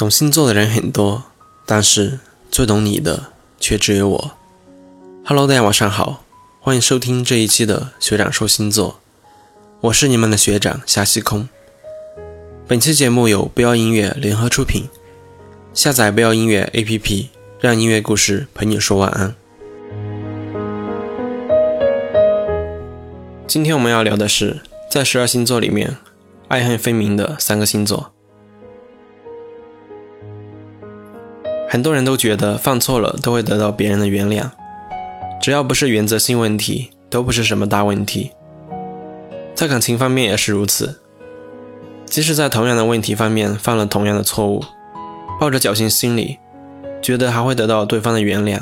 懂星座的人很多，但是最懂你的却只有我。Hello，大家晚上好，欢迎收听这一期的学长说星座，我是你们的学长夏西空。本期节目由不要音乐联合出品，下载不要音乐 APP，让音乐故事陪你说晚安。今天我们要聊的是，在十二星座里面，爱恨分明的三个星座。很多人都觉得犯错了都会得到别人的原谅，只要不是原则性问题，都不是什么大问题。在感情方面也是如此，即使在同样的问题方面犯了同样的错误，抱着侥幸心理，觉得还会得到对方的原谅。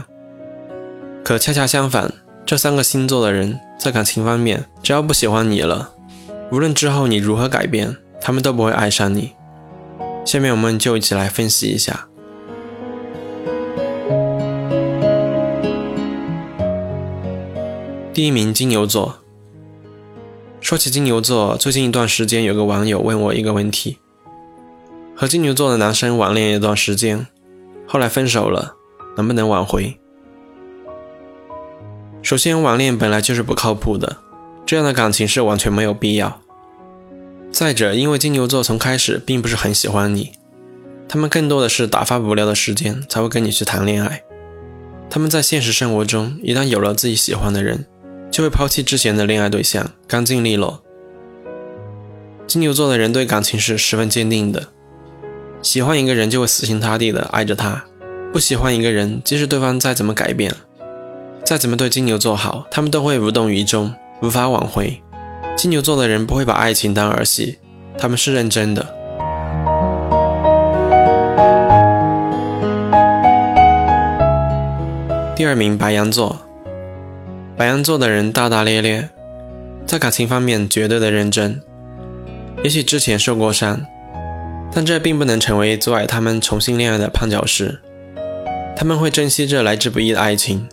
可恰恰相反，这三个星座的人在感情方面，只要不喜欢你了，无论之后你如何改变，他们都不会爱上你。下面我们就一起来分析一下。第一名金牛座。说起金牛座，最近一段时间有个网友问我一个问题：和金牛座的男生网恋一段时间，后来分手了，能不能挽回？首先，网恋本来就是不靠谱的，这样的感情是完全没有必要。再者，因为金牛座从开始并不是很喜欢你，他们更多的是打发无聊的时间才会跟你去谈恋爱。他们在现实生活中一旦有了自己喜欢的人，就会抛弃之前的恋爱对象，干净利落。金牛座的人对感情是十分坚定的，喜欢一个人就会死心塌地的爱着他，不喜欢一个人，即使对方再怎么改变，再怎么对金牛座好，他们都会无动于衷，无法挽回。金牛座的人不会把爱情当儿戏，他们是认真的。第二名，白羊座。白羊座的人大大咧咧，在感情方面绝对的认真。也许之前受过伤，但这并不能成为阻碍他们重新恋爱的绊脚石。他们会珍惜这来之不易的爱情。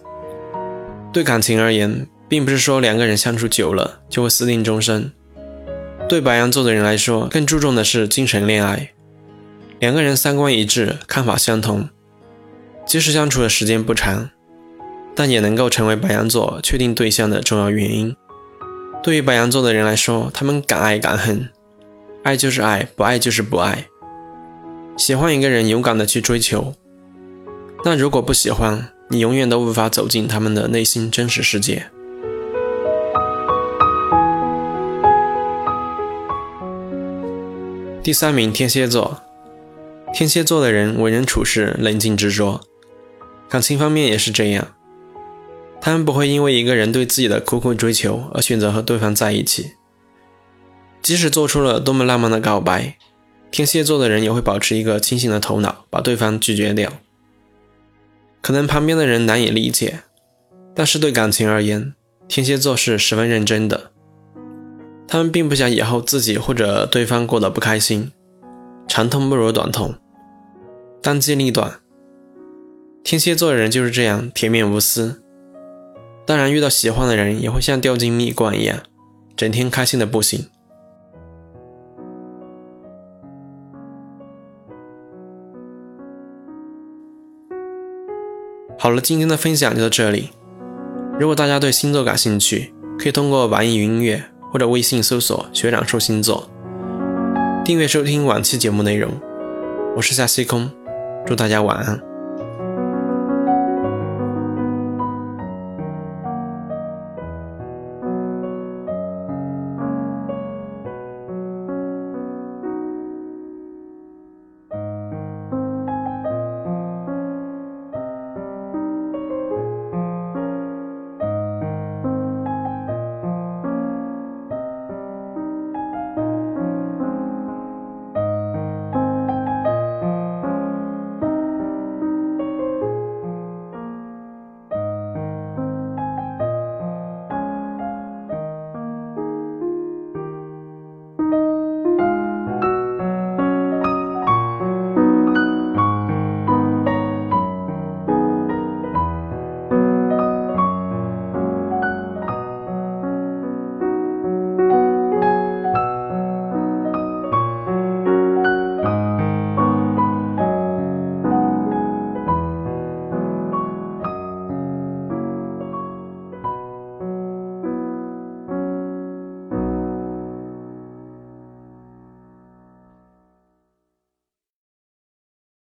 对感情而言，并不是说两个人相处久了就会私定终身。对白羊座的人来说，更注重的是精神恋爱。两个人三观一致，看法相同，即使相处的时间不长。但也能够成为白羊座确定对象的重要原因。对于白羊座的人来说，他们敢爱敢恨，爱就是爱，不爱就是不爱。喜欢一个人，勇敢的去追求。那如果不喜欢，你永远都无法走进他们的内心真实世界。第三名，天蝎座。天蝎座的人为人处事冷静执着，感情方面也是这样。他们不会因为一个人对自己的苦苦追求而选择和对方在一起，即使做出了多么浪漫的告白，天蝎座的人也会保持一个清醒的头脑，把对方拒绝掉。可能旁边的人难以理解，但是对感情而言，天蝎座是十分认真的。他们并不想以后自己或者对方过得不开心，长痛不如短痛，当机立断。天蝎座的人就是这样铁面无私。当然，遇到喜欢的人也会像掉进蜜罐一样，整天开心的不行。好了，今天的分享就到这里。如果大家对星座感兴趣，可以通过网易云音乐或者微信搜索“学长说星座”，订阅收听往期节目内容。我是夏西空，祝大家晚安。